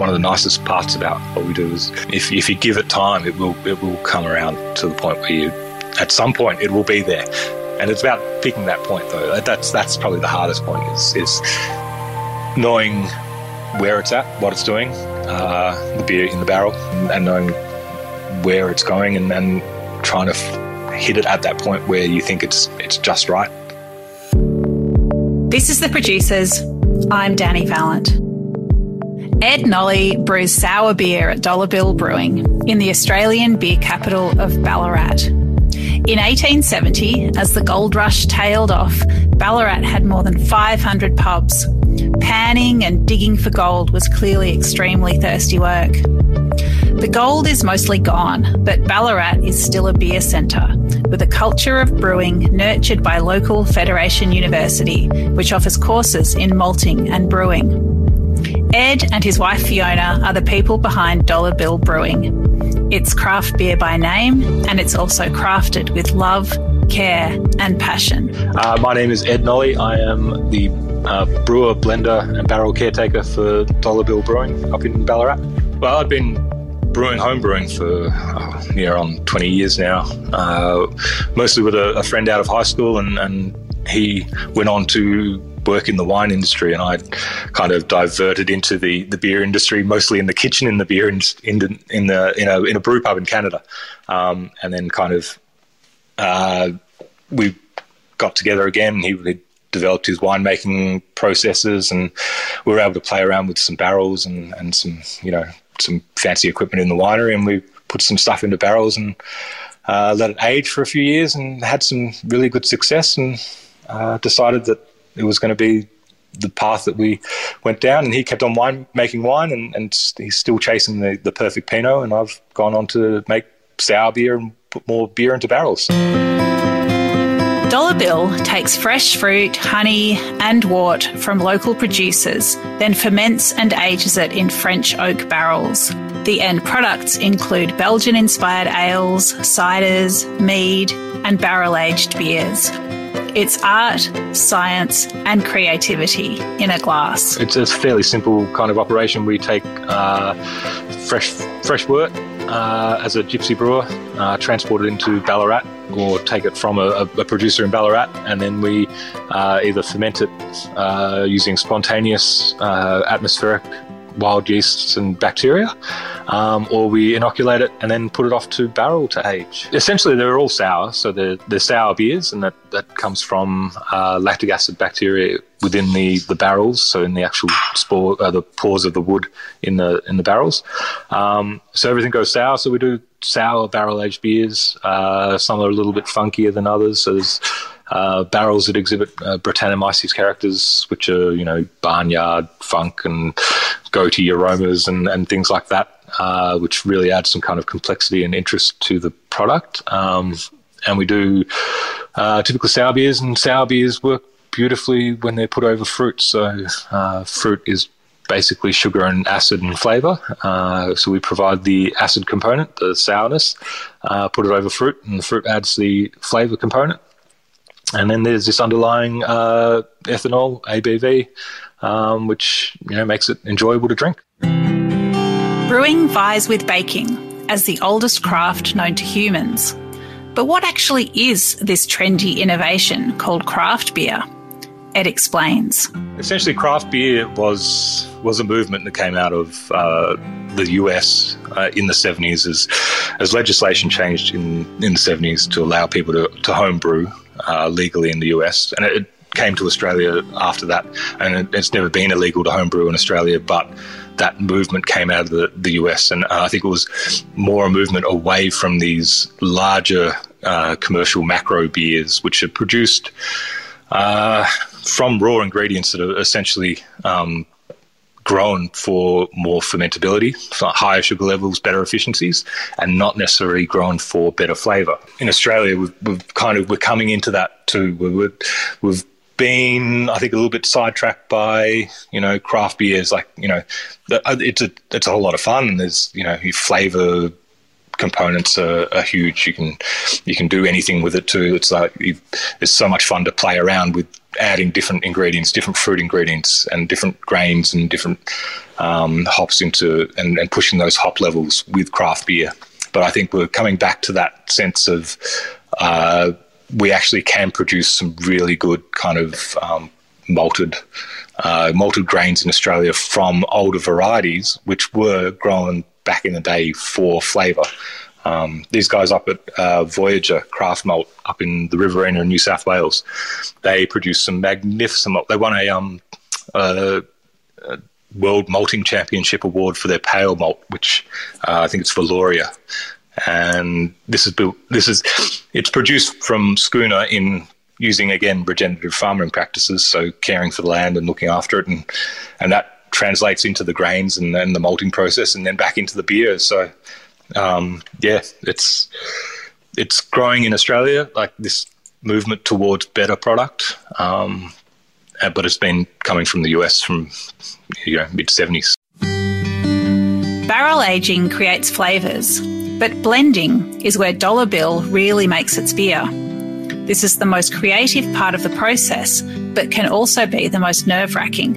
one of the nicest parts about what we do is if, if you give it time, it will it will come around to the point where you, at some point, it will be there. And it's about picking that point, though. That's that's probably the hardest point is is knowing where it's at, what it's doing, uh, the beer in the barrel, and knowing where it's going, and then trying to f- hit it at that point where you think it's it's just right. This is the producers. I'm Dani Valent. Ed Nolle brews sour beer at Dollar Bill Brewing in the Australian beer capital of Ballarat. In 1870, as the gold rush tailed off, Ballarat had more than 500 pubs. Panning and digging for gold was clearly extremely thirsty work. The gold is mostly gone, but Ballarat is still a beer centre, with a culture of brewing nurtured by local Federation University, which offers courses in malting and brewing. Ed and his wife Fiona are the people behind Dollar Bill Brewing. It's craft beer by name, and it's also crafted with love, care, and passion. Uh, my name is Ed Nolle. I am the uh, brewer, blender, and barrel caretaker for Dollar Bill Brewing up in Ballarat. Well, I've been brewing home brewing for oh, near on 20 years now, uh, mostly with a, a, friend out of high school, and, and he went on to work in the wine industry, and I kind of diverted into the, the beer industry, mostly in the kitchen in the beer in, in the in the in a in a brew pub in Canada, um, and then kind of uh, we got together again. He, he developed his winemaking processes, and we were able to play around with some barrels and and some you know some fancy equipment in the winery, and we put some stuff into barrels and. Uh, let it age for a few years and had some really good success and uh, decided that it was going to be the path that we went down. And he kept on wine making wine, and, and he's still chasing the, the perfect Pinot. And I've gone on to make sour beer and put more beer into barrels. Dollar Bill takes fresh fruit, honey, and wort from local producers, then ferments and ages it in French oak barrels. The end products include Belgian inspired ales, ciders, mead, and barrel aged beers. It's art, science, and creativity in a glass. It's a fairly simple kind of operation. We take uh, fresh fresh wort uh, as a gypsy brewer, uh, transport it into Ballarat, or take it from a, a producer in Ballarat, and then we uh, either ferment it uh, using spontaneous uh, atmospheric wild yeasts and bacteria, um, or we inoculate it and then put it off to barrel to age. Essentially, they're all sour, so they're, they're sour beers, and that, that comes from uh, lactic acid bacteria within the, the barrels, so in the actual spore, uh, the pores of the wood in the in the barrels. Um, so everything goes sour. So we do sour barrel aged beers. Uh, some are a little bit funkier than others. So there's uh, barrels that exhibit uh, Brettanomyces characters, which are you know barnyard funk and goaty aromas and, and things like that, uh, which really add some kind of complexity and interest to the product. Um, and we do uh, typical sour beers, and sour beers work beautifully when they're put over fruit. So uh, fruit is basically sugar and acid and flavor. Uh, so we provide the acid component, the sourness, uh, put it over fruit, and the fruit adds the flavor component. And then there's this underlying uh, ethanol, ABV, um, which you know makes it enjoyable to drink. Brewing vies with baking as the oldest craft known to humans. But what actually is this trendy innovation called craft beer? Ed explains. Essentially, craft beer was was a movement that came out of uh, the US uh, in the 70s as as legislation changed in in the 70s to allow people to to home brew uh, legally in the US, and it came to Australia after that. And it's never been illegal to homebrew in Australia, but that movement came out of the, the US, and uh, I think it was more a movement away from these larger uh, commercial macro beers, which are produced uh, from raw ingredients that are essentially um, grown for more fermentability, higher sugar levels, better efficiencies, and not necessarily grown for better flavour. In Australia, we've, we've, kind of we're coming into that too. We're, we've been, I think, a little bit sidetracked by you know craft beers. Like you know, uh, it's a it's a whole lot of fun. There's you know flavour components are, are, huge. You can you can do anything with it too. It's like it's so much fun to play around with adding different ingredients, different fruit ingredients, and different grains and different um, hops into and, and pushing those hop levels with craft beer. But I think we're coming back to that sense of uh, we actually can produce some really good kind of um, malted uh, malted grains in Australia from older varieties, which were grown back in the day for flavour. Um, these guys up at uh, Voyager Craft Malt up in the Riverina in New South Wales, they produce some magnificent malt. They won a, um, a, a World Malting Championship award for their pale malt, which uh, I think it's Valoria. And this is built. This is it's produced from schooner in using again regenerative farming practices, so caring for the land and looking after it, and and that translates into the grains and then the malting process, and then back into the beer. So um, yeah, it's it's growing in Australia, like this movement towards better product. Um, uh, but it's been coming from the US from you know mid seventies. Barrel aging creates flavors, but blending is where Dollar Bill really makes its beer. This is the most creative part of the process, but can also be the most nerve wracking.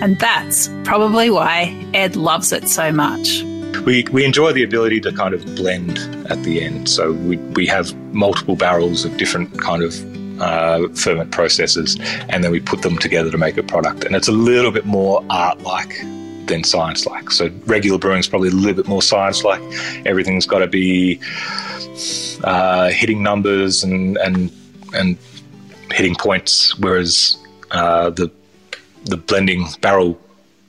And that's probably why Ed loves it so much we, we enjoy the ability to kind of blend at the end. So we, we have multiple barrels of different kind of uh, ferment processes, and then we put them together to make a product. And it's a little bit more art like than science like. So regular brewing is probably a little bit more science like. Everything's got to be uh, hitting numbers and and and hitting points, whereas uh, the the blending barrel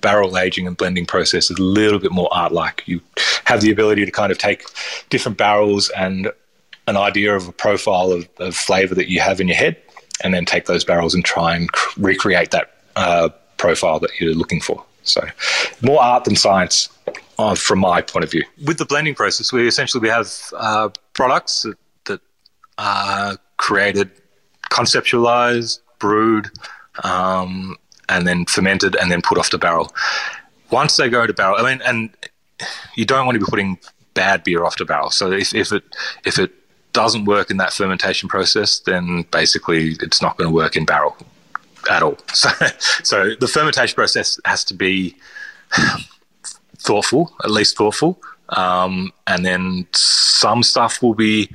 barrel aging and blending process is a little bit more art like. You have the ability to kind of take different barrels and an idea of a profile of, of flavor that you have in your head, and then take those barrels and try and cr- recreate that uh, profile that you're looking for. So, more art than science, uh, from my point of view. With the blending process, we essentially we have uh, products that, that are created, conceptualized, brewed, um, and then fermented and then put off the barrel. Once they go to barrel, I mean, and you don't want to be putting bad beer off the barrel. So if, if it if it doesn't work in that fermentation process, then basically it's not going to work in barrel at all. So, so the fermentation process has to be thoughtful, at least thoughtful, um, and then some stuff will be.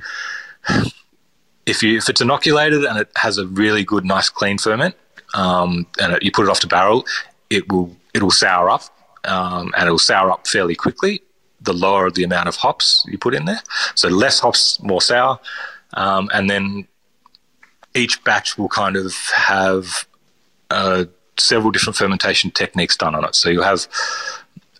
If you if it's inoculated and it has a really good, nice, clean ferment, um, and you put it off the barrel, it will it will sour up, um, and it will sour up fairly quickly. The lower the amount of hops you put in there, so less hops, more sour, um, and then each batch will kind of have uh, several different fermentation techniques done on it. So you'll have,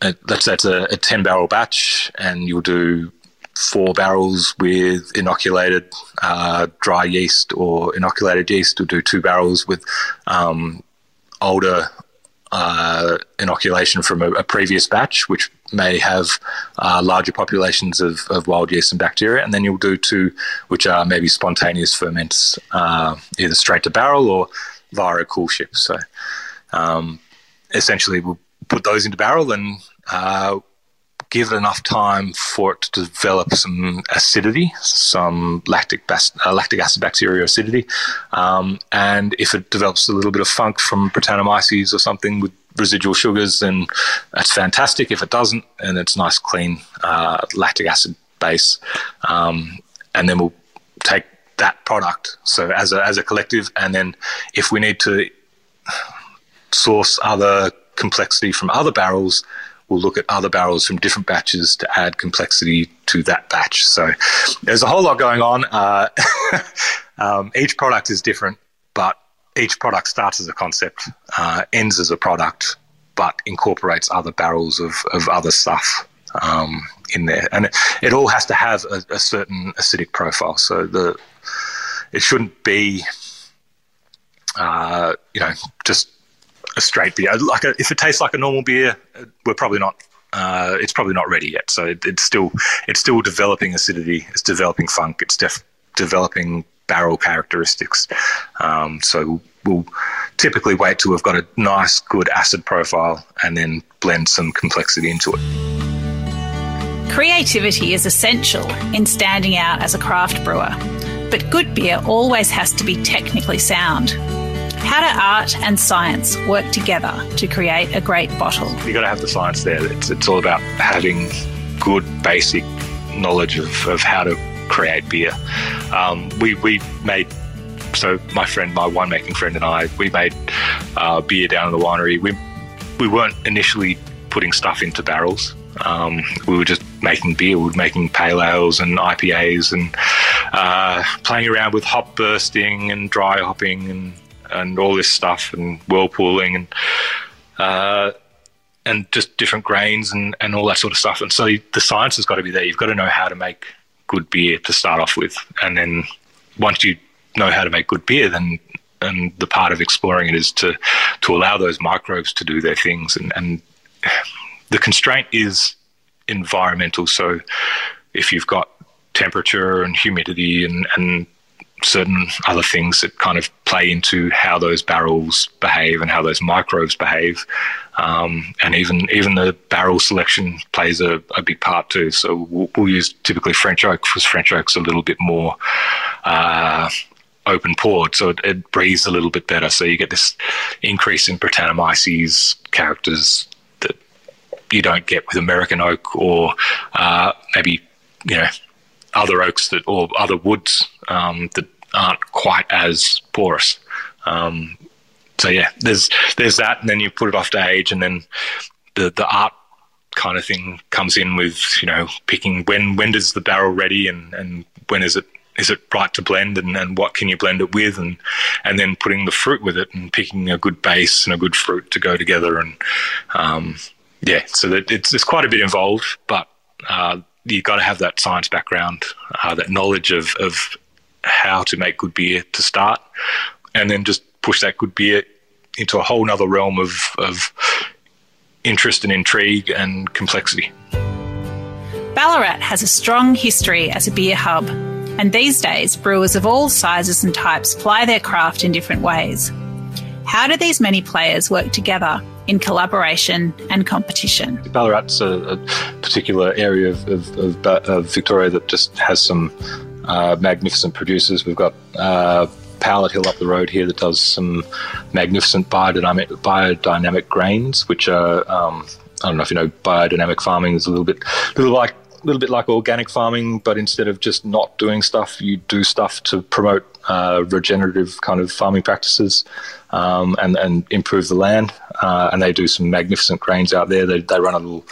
a, let's say a, a 10 barrel batch, and you'll do four barrels with inoculated uh, dry yeast or inoculated yeast. We'll do two barrels with um, older uh, inoculation from a, a, previous batch, which may have uh, larger populations of, of, wild yeast and bacteria. And then you'll do two, which are maybe spontaneous ferments, uh, either straight to barrel or via a coolship. So um, essentially, we'll put those into barrel and uh, give it enough time for it to develop some acidity, some lactic bas- uh, lactic acid bacteria acidity, um, and if it develops a little bit of funk from Brettanomyces or something with residual sugars, then that's fantastic. If it doesn't, and it's nice, clean uh, lactic acid base, um, and then we'll take that product so as a as a collective, and then if we need to source other complexity from other barrels we'll look at other barrels from different batches to add complexity to that batch. So there's a whole lot going on. Uh, um, each product is different, but each product starts as a concept, uh, ends as a product, but incorporates other barrels of, of other stuff um, in there. And it, it, all has to have a, a certain acidic profile. So the it shouldn't be, uh, you know, just a straight beer. Like a, if it tastes like a normal beer, we're probably not. Uh, it's probably not ready yet. So it, it's still it's still developing acidity. It's developing funk. It's def- developing barrel characteristics. Um, so we'll typically wait till we've got a nice, good acid profile, and then blend some complexity into it. Creativity is essential in standing out as a craft brewer, but good beer always has to be technically sound. How do art and science work together to create a great bottle? You've got to have the science there. It's, it's all about having good basic knowledge of, of how to create beer. Um, we, we made so my friend, my winemaking friend, and I, we made uh, beer down in the winery. We we weren't initially putting stuff into barrels. Um, we were just making beer. We were making pale ales and IPAs and uh, playing around with hop bursting and dry hopping and and all this stuff and whirlpooling and uh, and just different grains and, and all that sort of stuff. And so the science has got to be there. You've got to know how to make good beer to start off with, and then once you know how to make good beer, then and the part of exploring it is to to allow those microbes to do their things and, and the constraint is environmental so if you've got temperature and humidity and, and certain other things that kind of play into how those barrels behave and how those microbes behave. Um, and even even the barrel selection plays a, a big part too. So we'll, we'll, use typically French oak because French oak's a little bit more uh, open pored, so it, it, breathes a little bit better. So you get this increase in Brettanomyces characters that you don't get with American oak or uh, maybe you know other oaks that or other woods um, that aren't quite as porous. Um, so yeah, there's there's that, and then you put it off to age, and then the the art kind of thing comes in with you know picking when when does the barrel ready and and when is it is it right to blend and, and what can you blend it with and and then putting the fruit with it and picking a good base and a good fruit to go together and um, yeah so that it's, it's quite a bit involved but uh, you've got to have that science background, uh, that knowledge of, of how to make good beer to start, and then just push that good beer into a whole nother realm of, of interest and intrigue and complexity. Ballarat has a strong history as a beer hub, and these days brewers of all sizes and types ply their craft in different ways. How do these many players work together in collaboration and competition. Ballarat's a, a particular area of, of, of, of, Victoria that just has some magnificent producers. We've got uh, Powlett Hill up the road here that does some magnificent biodynamic biodynamic grains, which are um, I don't know if you know biodynamic farming is a little bit little like a little bit like organic farming, but instead of just not doing stuff, you do stuff to promote uh, regenerative kind of farming practices um, and, and improve the land. Uh, and they do some magnificent grains out there. They, they run a little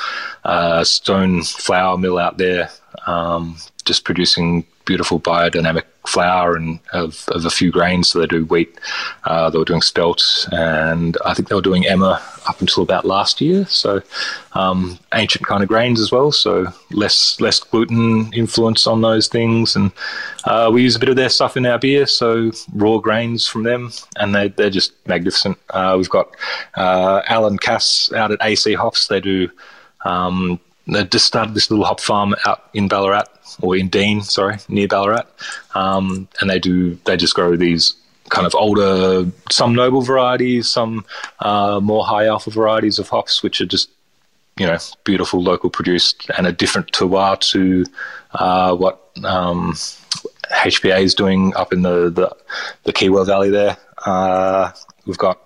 uh, stone flour mill out there, um, just producing beautiful biodynamic flour and of, of a few grains. So they do wheat, uh, they were doing spelt, and I think they were doing emmer up until about last year. So um, ancient kind of grains as well. So less less gluten influence on those things, and uh, we use a bit of their stuff in our beer. So raw grains from them, and they they're just magnificent. Uh, we've got uh, Alan Cass out at AC Hops. They do. Um, they just started this little hop farm out in Ballarat or in Dean, sorry, near Ballarat, um, and they do they just grow these kind of older, some noble varieties, some uh, more high alpha varieties of hops, which are just you know beautiful local produced and a different terroir to uh, what um, HPA is doing up in the the, the Kiewa Valley there. Uh, we've got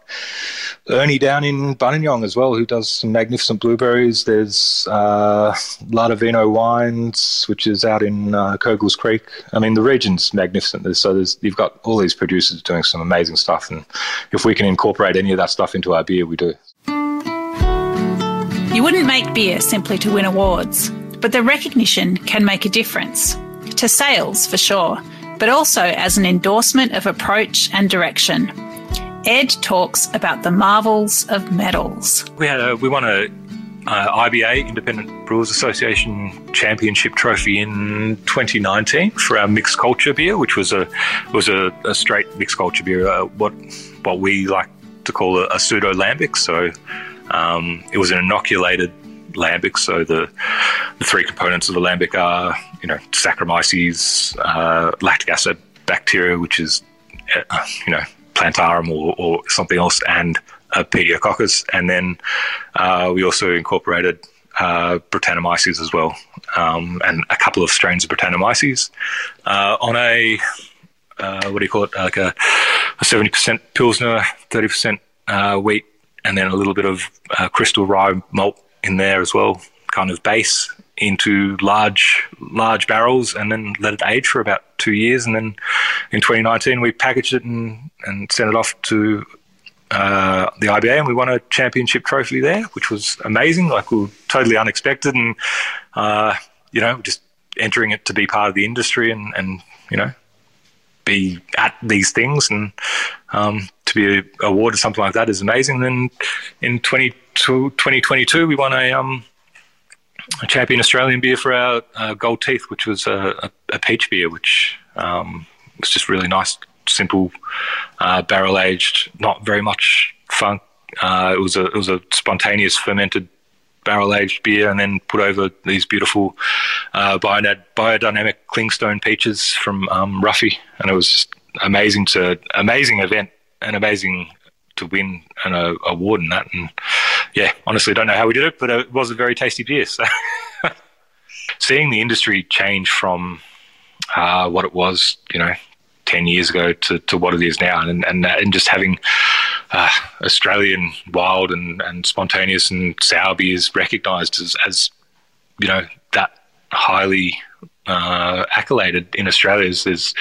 Ernie down in Buninyong as well, who does some magnificent blueberries. There's uh, Ladavino Wines, which is out in uh, Coghills Creek. I mean, the region's magnificent. So there's, you've got all these producers doing some amazing stuff, and if we can incorporate any of that stuff into our beer, we do. You wouldn't make beer simply to win awards, but the recognition can make a difference to sales for sure, but also as an endorsement of approach and direction. Ed talks about the marvels of medals. We had a, we won a uh, IBA Independent Brewers Association Championship trophy in 2019 for our mixed culture beer, which was a was a, a straight mixed culture beer, uh, what what we like to call a, a pseudo lambic. So um, it was an inoculated lambic. So the the three components of the lambic are you know Saccharomyces, uh, lactic acid bacteria, which is uh, you know plantarum or, or something else, and a pediococcus. And then uh, we also incorporated uh, Brettanomyces as well, um, and a couple of strains of Brettanomyces uh, on a uh, what do you call it? Like a, a 70% Pilsner, 30% uh, wheat, and then a little bit of uh, crystal rye malt in there as well, kind of base into large large barrels and then let it age for about two years. And then in 2019, we packaged it and, and sent it off to uh, the IBA, and we won a championship trophy there, which was amazing. Like we were totally unexpected, and uh, you know, just entering it to be part of the industry and and you know, be at these things and um, to be awarded something like that is amazing. And then in 2022, we won a um, champion Australian beer for our uh, Gold Teeth, which was a, a, a peach beer, which um, was just really nice, simple, uh, barrel aged, not very much funk. Uh, it was a it was a spontaneous fermented barrel aged beer, and then put over these beautiful uh, biodynamic clingstone peaches from um, Ruffy, and it was just amazing to amazing event, an amazing to win an uh, award in that. And yeah, honestly, don't know how we did it, but it was a very tasty beer. So seeing the industry change from uh, what it was, you know, 10 years ago to, to what it is now, and, and, and just having uh, Australian wild and, and spontaneous and sour beers recognised as, as, you know, that highly uh, accoladed in Australia is, is,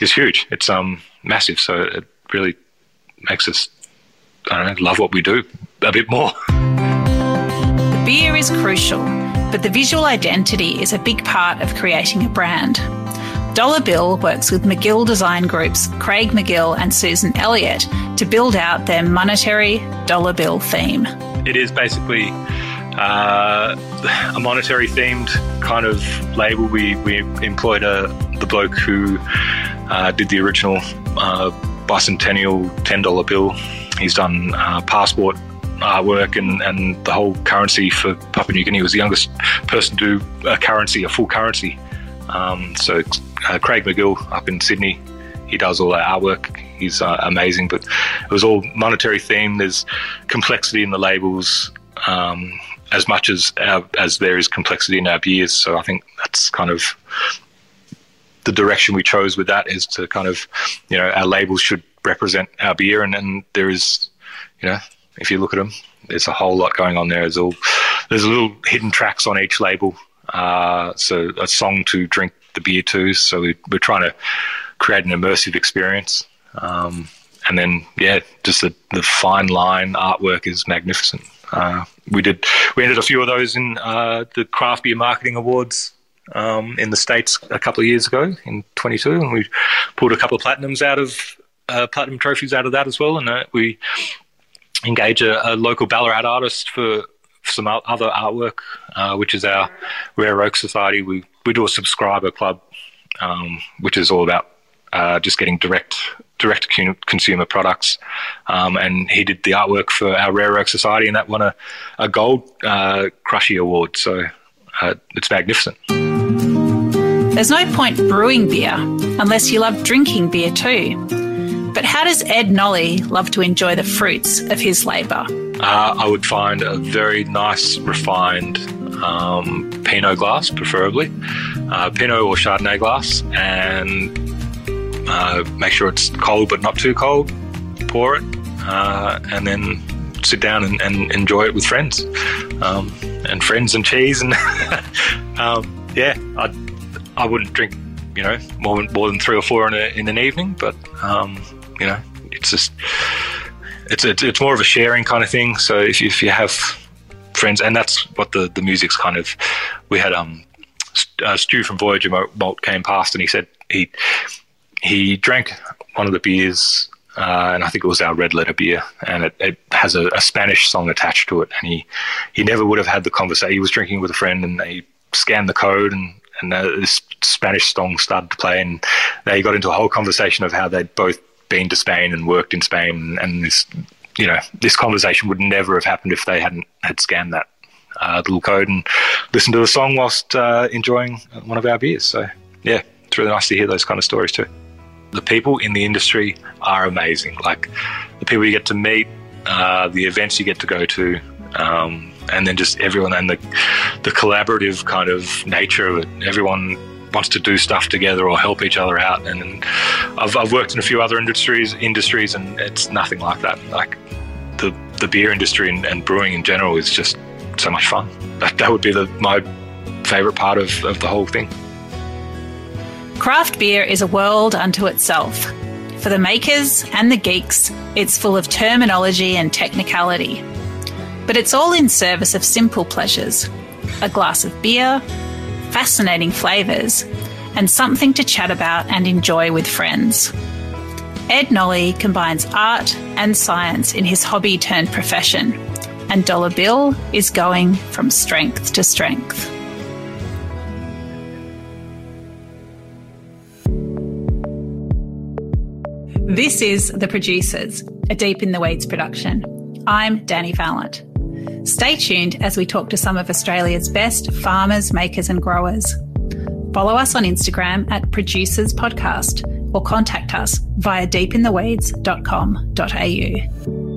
is huge. It's um massive, so it really makes us I don't know, love what we do a bit more. The beer is crucial, but the visual identity is a big part of creating a brand. Dollar Bill works with McGill Design Group's Craig McGill and Susan Elliott to build out their monetary dollar bill theme. It is basically uh, a monetary themed kind of label. We, we employed a, the bloke who uh, did the original uh, bicentennial $10 bill He's done uh, passport artwork and, and the whole currency for Papua New Guinea. Was the youngest person to do a currency, a full currency. Um, so uh, Craig McGill up in Sydney, he does all that artwork. He's uh, amazing, but it was all monetary theme. There's complexity in the labels um, as much as our, as there is complexity in our beers. So I think that's kind of the direction we chose with that is to kind of, you know, our labels should represent our beer, and, and there is, you know, if you look at them, there's a whole lot going on there. There's all there's little hidden tracks on each label. Uh, so a song to drink the beer to. So we, are trying to create an immersive experience. Um, and then yeah, just the, the fine line artwork is magnificent. Uh, we did we ended a few of those in uh, the craft beer marketing awards um, in the states a couple of years ago in 22, and we pulled a couple of platinums out of uh, platinum trophies out of that as well. And uh, we engage a, a, local Ballarat artist for some other artwork, uh, which is our Rare Oak Society. We we do a subscriber club, um, which is all about uh, just getting direct direct consumer products. Um, and he did the artwork for our Rare Oak Society, and that won a, a gold uh, Crushy award. So uh, it's magnificent. There's no point brewing beer unless you love drinking beer too. But how does Ed Nolle love to enjoy the fruits of his labour? Uh, I would find a very nice, refined um, Pinot glass, preferably, uh, Pinot or Chardonnay glass, and uh, make sure it's cold but not too cold. Pour it, uh, and then sit down and, and, enjoy it with friends, um, and friends and cheese, and um, yeah, I I wouldn't drink, you know, more than more than three or four in, a, in an evening, but um, you know, it's just it's it's, it's more of a sharing kind of thing. So if you, if you have friends, and that's what the the music's kind of. We had um uh, Stu from Voyager Malt came past, and he said he he drank one of the beers. Uh, and I think it was our red letter beer, and it, it has a, a, Spanish song attached to it. And he, he never would have had the conversation. He was drinking with a friend, and they scanned the code, and and uh, this Spanish song started to play, and they got into a whole conversation of how they'd both been to Spain and worked in Spain, and this, you know, this conversation would never have happened if they hadn't had scanned that uh, little code and listened to the song whilst uh, enjoying one of our beers. So yeah, it's really nice to hear those kind of stories too. The people in the industry are amazing. Like the people you get to meet, uh, the events you get to go to. Um, and then just everyone and the the collaborative kind of nature of it. Everyone wants to do stuff together or help each other out. And I've, I've worked in a few other industries, industries, and it's nothing like that. Like the the beer industry and, and brewing in general is just so much fun. That that would be the my favorite part of, of the whole thing. Craft beer is a world unto itself. For the makers and the geeks, it's full of terminology and technicality. But it's all in service of simple pleasures a glass of beer, fascinating flavours, and something to chat about and enjoy with friends. Ed Nolle combines art and science in his hobby turned profession, and Dollar Bill is going from strength to strength. This is The Producers, a Deep in the Weeds production. I'm Dani Valent. Stay tuned as we talk to some of Australia's best farmers, makers, and growers. Follow us on Instagram at Producers Podcast or contact us via deepintheweeds.com.au.